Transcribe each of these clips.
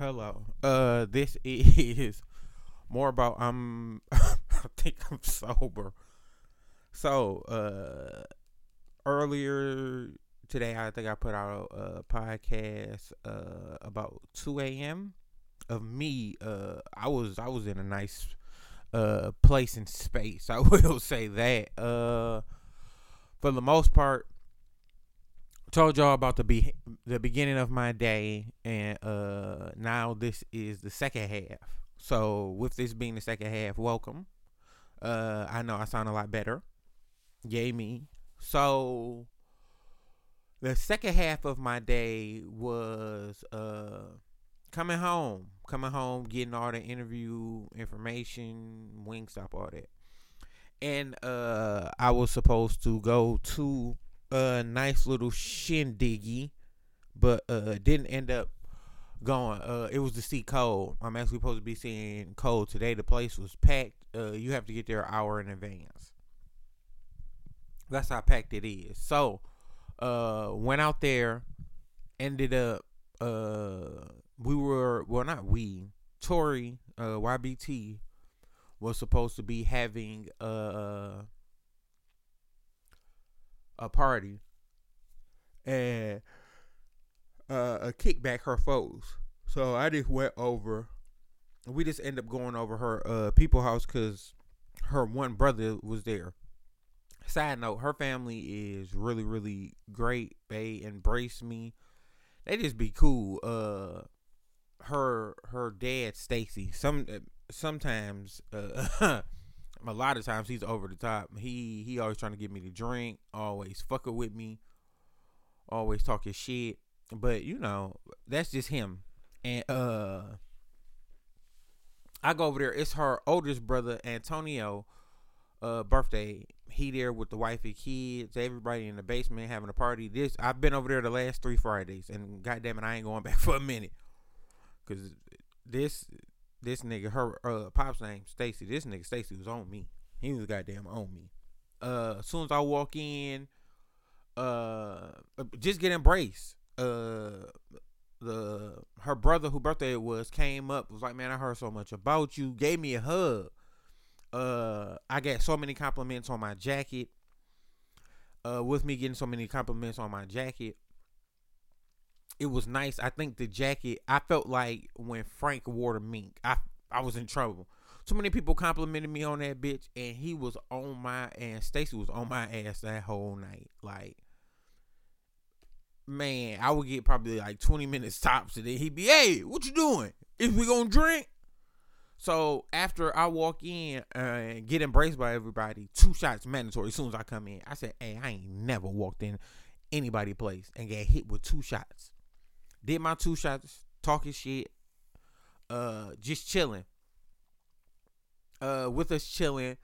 Hello. Uh, this is more about I'm. I think I'm sober. So, uh, earlier today, I think I put out a podcast uh about 2 a.m. of me. Uh, I was I was in a nice uh place in space. I will say that. Uh, for the most part, told y'all about the be the beginning of my day, and uh, now this is the second half. So with this being the second half, welcome. Uh, I know I sound a lot better. Yay me. So the second half of my day was uh coming home, coming home, getting all the interview information, Wingstop, all that. And uh I was supposed to go to a nice little shindiggy, but uh didn't end up going. Uh it was to see Cole. I'm actually supposed to be seeing Cole today. The place was packed. Uh you have to get there an hour in advance. That's how packed it is. So uh went out there, ended up uh we were well not we, Tori, uh YBT was supposed to be having uh a party and uh, a kickback her foes. So I just went over. We just end up going over her uh, people house because her one brother was there. Side note: Her family is really, really great. They embrace me. They just be cool. Uh, her her dad Stacy. Some sometimes uh, a lot of times he's over the top. He he always trying to get me to drink, always fucking with me, always talking shit. But you know, that's just him. And uh I go over there, it's her oldest brother, Antonio, uh birthday. He there with the wife and kids, everybody in the basement having a party. This I've been over there the last three Fridays and goddamn it, I ain't going back for a minute. Cause this this nigga, her uh, pop's name Stacy. This nigga Stacy was on me. He was goddamn on me. Uh, as soon as I walk in, uh, just get embraced. Uh, the her brother who birthday it was came up was like, man, I heard so much about you. Gave me a hug. Uh, I got so many compliments on my jacket. Uh, with me getting so many compliments on my jacket, it was nice. I think the jacket. I felt like when Frank wore the mink, I I was in trouble. So many people complimented me on that bitch, and he was on my and Stacy was on my ass that whole night. Like, man, I would get probably like twenty minutes tops, and then he'd be, "Hey, what you doing? Is we gonna drink?" So after I walk in uh, and get embraced by everybody, two shots mandatory. As soon as I come in, I said, "Hey, I ain't never walked in anybody place and get hit with two shots." Did my two shots, talking shit, uh, just chilling. Uh, with us chilling,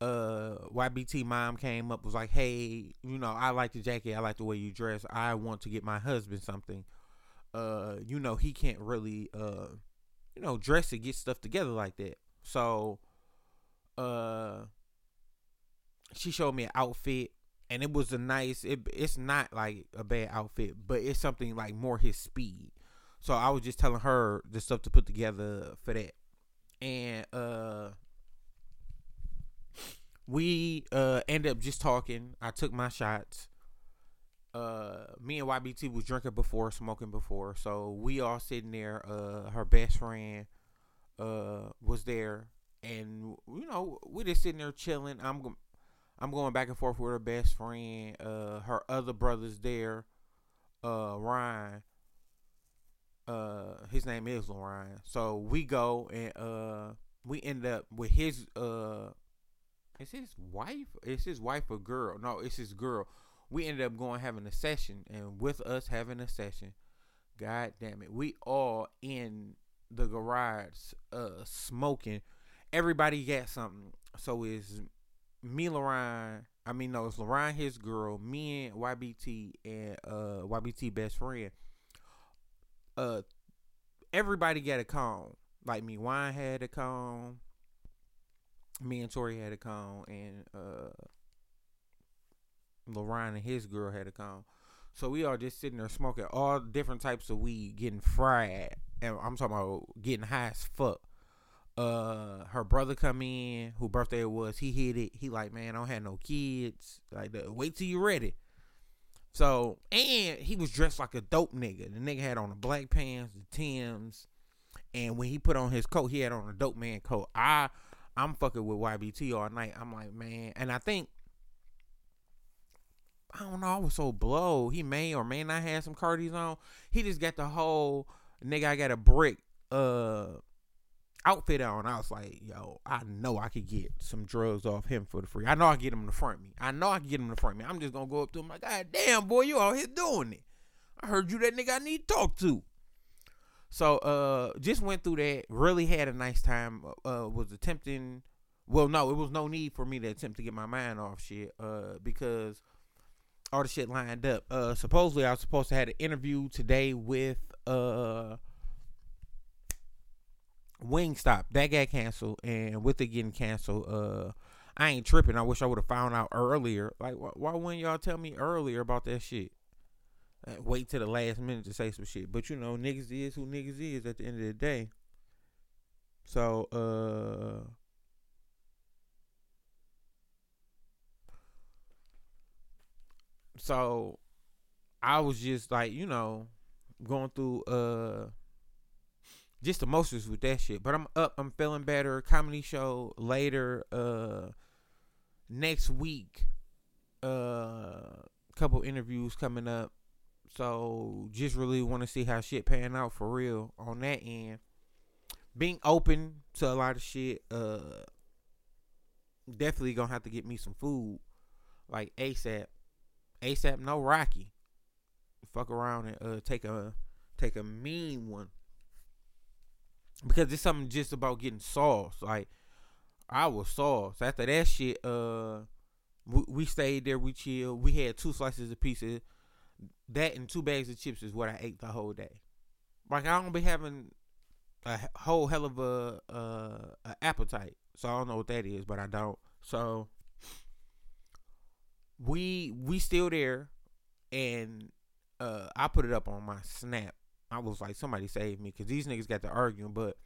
uh, YBT mom came up was like, "Hey, you know, I like the jacket. I like the way you dress. I want to get my husband something. Uh, you know, he can't really, uh, you know, dress and get stuff together like that. So, uh, she showed me an outfit and it was a nice it, it's not like a bad outfit but it's something like more his speed. So i was just telling her the stuff to put together for that. And uh we uh ended up just talking. I took my shots. Uh me and ybt was drinking before smoking before. So we all sitting there uh her best friend uh was there. And you know we just sitting there chilling. I'm I'm going back and forth with her best friend. Uh, her other brother's there. Uh, Ryan. Uh, his name is Ryan. So we go and uh, we end up with his uh, it's his wife. Is his wife a girl. No, it's his girl. We ended up going having a session, and with us having a session, God damn it, we all in the garage uh smoking. Everybody got something. So is me, Lorraine, I mean, no, it's Lorraine, his girl, me and YBT and uh YBT best friend. Uh, everybody got a cone. Like me, Wine had a cone. Me and Tori had a cone, and uh, Lorraine and his girl had a cone. So we are just sitting there smoking all different types of weed, getting fried. and I'm talking about getting high as fuck. Uh, her brother come in, who birthday it was. He hit it. He like, man, I don't have no kids. Like, wait till you ready. So, and he was dressed like a dope nigga. The nigga had on the black pants, the Tims, and when he put on his coat, he had on a dope man coat. I, I'm fucking with YBT all night. I'm like, man, and I think I don't know. I was so blow. He may or may not have some Cardis on. He just got the whole nigga. I got a brick uh outfit on. I was like, yo, I know I could get some drugs off him for the free. I know I get him to front me. I know I can get him to front me. I'm just gonna go up to him like, God damn, boy, you out here doing it. I heard you that nigga I need to talk to. So uh just went through that, really had a nice time. Uh was attempting well no, it was no need for me to attempt to get my mind off shit. Uh because all the shit lined up. Uh supposedly I was supposed to have an interview today with uh Wingstop. That got canceled and with it getting canceled, uh I ain't tripping. I wish I would have found out earlier. Like why, why wouldn't y'all tell me earlier about that shit? Uh, wait till the last minute to say some shit. But you know, niggas is who niggas is at the end of the day. So uh so I was just like, you know, going through uh just emotions with that shit. But I'm up, I'm feeling better. Comedy show later, uh next week. Uh couple interviews coming up. So just really want to see how shit pan out for real on that end. Being open to a lot of shit, uh definitely gonna have to get me some food like ASAP. ASAP, no Rocky. Fuck around and uh, take a take a mean one because it's something just about getting sauce. Like I was sauce after that shit. Uh, we, we stayed there, we chilled. We had two slices of pizza. That and two bags of chips is what I ate the whole day. Like I don't be having a whole hell of a uh, a appetite, so I don't know what that is, but I don't. So we we still there, and uh, I put it up on my snap. I was like, somebody save me, because these niggas got to arguing. But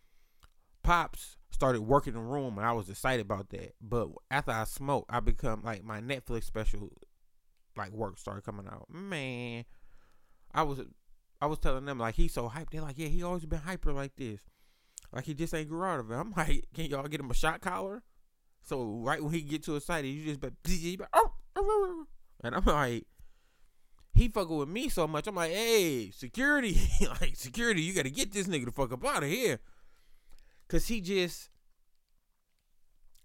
pops started working the room, and I was excited about that. But after I smoked, I become like my Netflix special, like work started coming out. Man, I was I was telling them like he's so hyped. They're like, yeah, he always been hyper like this. Like he just ain't grew out of it. I'm like, can y'all get him a shot collar? So right when he get to a site, you just be, oh, oh, oh, oh, and I'm like, he fucking with me so much. I'm like, hey, security, like security, you got to get this nigga the fuck up out of here, cause he just,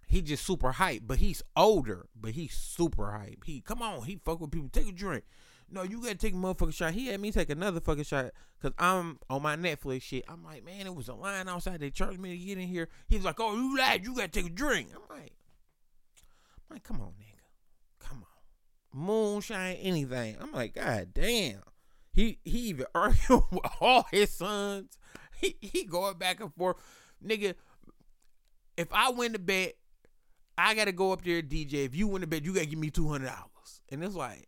he just super hype. But he's older, but he's super hype. He come on, he fuck with people. Take a drink. No, you gotta take a motherfucking shot. He had me take another fucking shot because I'm on my Netflix shit. I'm like, man, it was a line outside. They charged me to get in here. He was like, oh, you lied. You gotta take a drink. I'm like, I'm like, come on, nigga moonshine, anything. I'm like, God damn. He he even arguing with all his sons. He he going back and forth. Nigga, if I win the bet, I gotta go up there, DJ. If you win the bet, you gotta give me two hundred dollars. And it's like,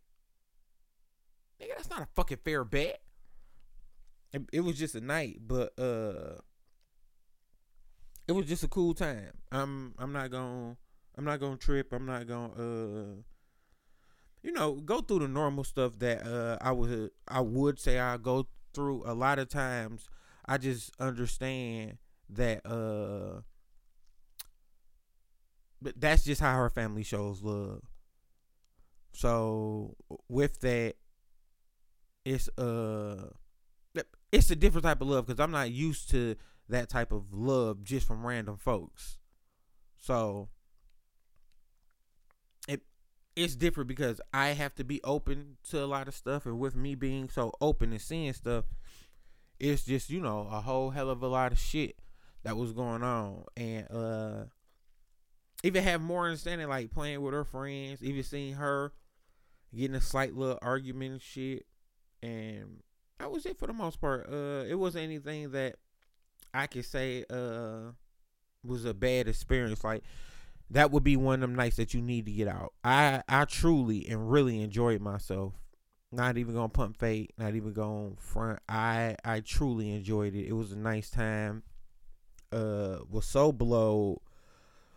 nigga, that's not a fucking fair bet. It, it was just a night, but uh it was just a cool time. I'm I'm not gonna I'm not gonna trip. I'm not gonna uh you know, go through the normal stuff that uh, I would I would say I go through. A lot of times, I just understand that uh, but that's just how her family shows love. So with that, it's uh, it's a different type of love because I'm not used to that type of love just from random folks. So it's different because I have to be open to a lot of stuff, and with me being so open and seeing stuff, it's just you know a whole hell of a lot of shit that was going on, and uh, even have more understanding, like playing with her friends, even seeing her getting a slight little argument and shit, and that was it for the most part. Uh, it wasn't anything that I could say uh was a bad experience, like that would be one of them nights that you need to get out. I I truly and really enjoyed myself Not even gonna pump fake. Not even gonna front. I I truly enjoyed it. It was a nice time. Uh, was so blow.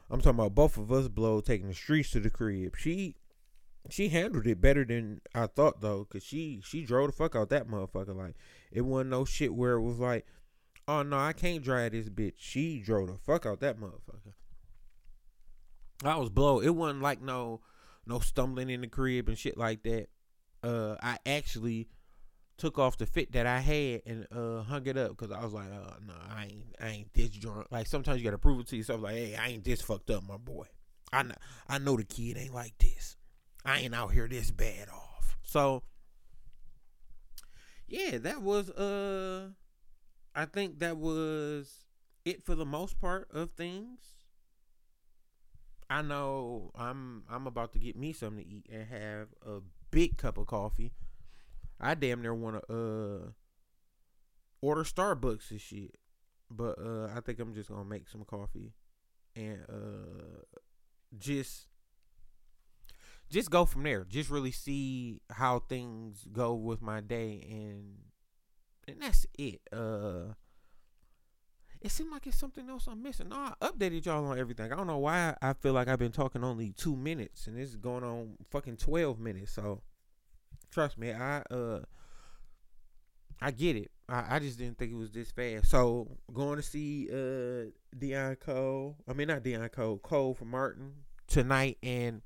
I'm talking about both of us blow taking the streets to the crib. She she handled it better than I thought though, cause she she drove the fuck out that motherfucker. Like it wasn't no shit where it was like, oh no, I can't drive this bitch. She drove the fuck out that motherfucker. I was blow. It wasn't like no no stumbling in the crib and shit like that. Uh, I actually took off the fit that I had and uh hung it up because I was like, uh, no, I ain't I ain't this drunk. Like sometimes you gotta prove it to yourself. Like, hey, I ain't this fucked up, my boy. I know I know the kid ain't like this. I ain't out here this bad off. So yeah, that was uh I think that was it for the most part of things. I know I'm I'm about to get me something to eat and have a big cup of coffee. I damn near want to uh order Starbucks and shit. But uh I think I'm just to make some coffee and uh just just go from there. Just really see how things go with my day and and that's it. Uh it seemed like it's something else I'm missing. No, I updated y'all on everything. I don't know why I feel like I've been talking only two minutes and this is going on fucking twelve minutes. So trust me, I uh I get it. I, I just didn't think it was this fast. So going to see uh Deon Cole. I mean not Deon Cole, Cole from Martin tonight and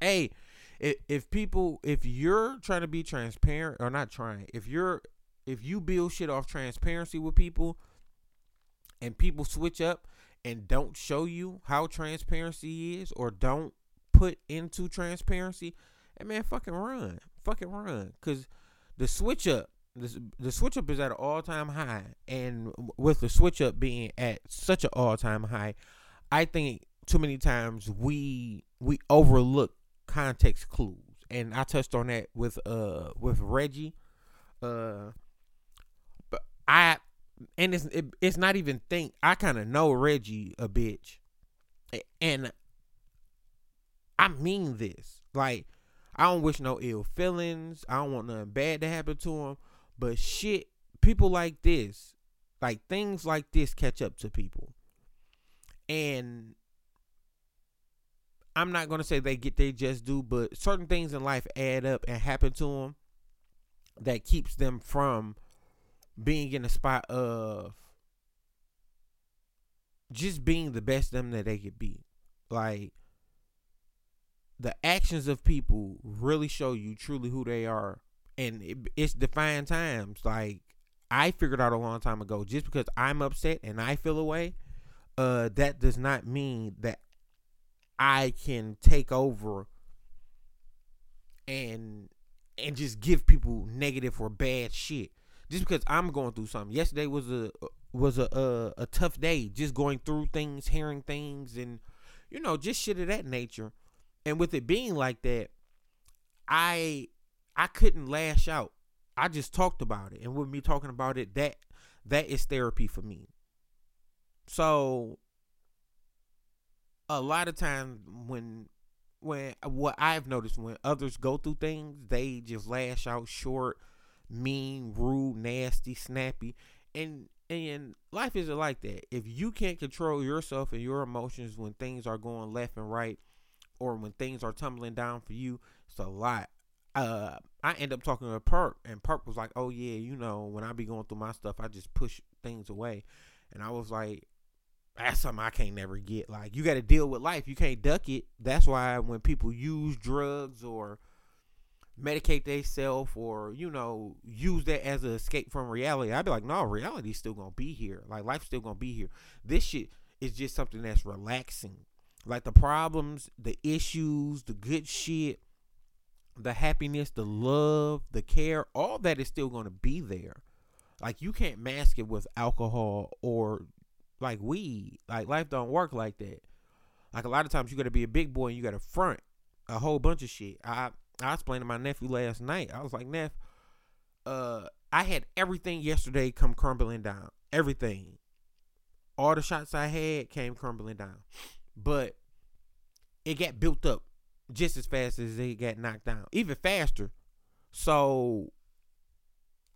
hey, if, if people if you're trying to be transparent or not trying, if you're if you build shit off transparency with people and people switch up and don't show you how transparency is or don't put into transparency, and man, fucking run, fucking run, cause the switch up, the, the switch up is at an all time high, and with the switch up being at such an all time high, I think too many times we we overlook context clues, and I touched on that with uh with Reggie, uh, but I and it's it, it's not even think I kind of know Reggie a bitch, and I mean this like I don't wish no ill feelings. I don't want nothing bad to happen to him, but shit, people like this, like things like this, catch up to people, and I'm not gonna say they get they just do, but certain things in life add up and happen to them that keeps them from being in a spot of just being the best them that they could be. Like the actions of people really show you truly who they are, and it, it's defined times. Like I figured out a long time ago, just because I'm upset and I feel away, uh, that does not mean that I can take over and and just give people negative or bad shit just because I'm going through something. Yesterday was a was a a, a tough day, just going through things, hearing things, and you know, just shit of that nature. And with it being like that, I I couldn't lash out. I just talked about it, and with me talking about it, that that is therapy for me. So a lot of times when when what I've noticed when others go through things, they just lash out short mean, rude, nasty, snappy, and and life isn't like that. If you can't control yourself and your emotions when things are going left and right, or when things are tumbling down for you, it's a lot. Uh, I end up talking to Perk, and Perk was like, "Oh yeah, you know, when I be going through my stuff, I just push things away," and I was like, "That's something I can't never get. Like, you got to deal with life. You can't duck it. That's why when people use drugs or medicate themselves or you know use that as an escape from reality i'd be like no reality's still gonna be here. Like life's still gonna be here. This shit is just something that's relaxing. Like the problems the issues the good shit the happiness the love the care all that is still gonna be there. Like you can't mask it with alcohol or like weed. Like life don't work like that. Like a lot of times you gotta be a big boy and you gotta front a whole bunch of shit. I I explained to my nephew last night. I was like, Neph, uh, I had everything yesterday come crumbling down. Everything. All the shots I had came crumbling down. But it got built up just as fast as it got knocked down. Even faster. So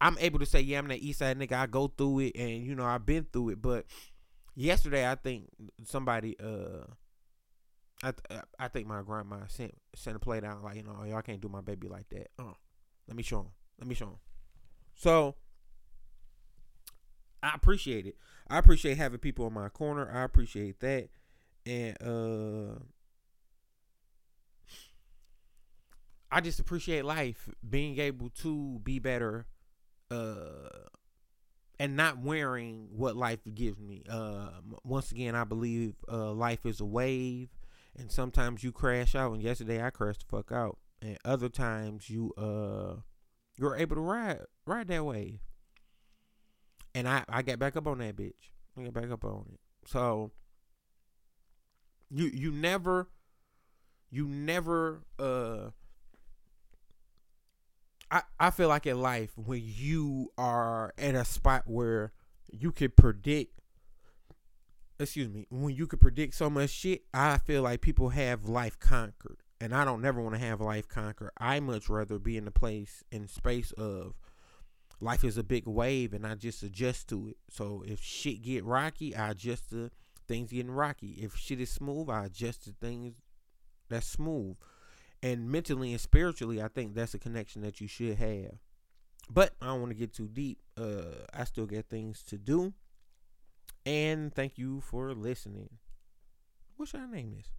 I'm able to say, yeah, I'm that East Side nigga. I go through it, and you know I've been through it. But yesterday, I think somebody, uh, I th- I think my grandma sent sent a play down like, you know, y'all can't do my baby like that. Uh, let me show him. Let me show him. So I appreciate it. I appreciate having people in my corner. I appreciate that, and uh, I just appreciate life, being able to be better uh and not wearing what life gives me. Uh, once again, I believe uh, life is a wave, and sometimes you crash out. And yesterday, I crashed the fuck out, and other times you uh you're able to ride ride that wave. And I I get back up on that bitch. I get back up on it. So you you never you never uh I, I feel like in life when you are at a spot where you can predict excuse me when you can predict so much shit i feel like people have life conquered and i don't never want to have life conquered i much rather be in the place in space of life is a big wave and i just adjust to it so if shit get rocky i adjust to things getting rocky if shit is smooth i adjust to things that's smooth and mentally and spiritually, I think that's a connection that you should have. But I don't want to get too deep. Uh, I still got things to do. And thank you for listening. What should I name this?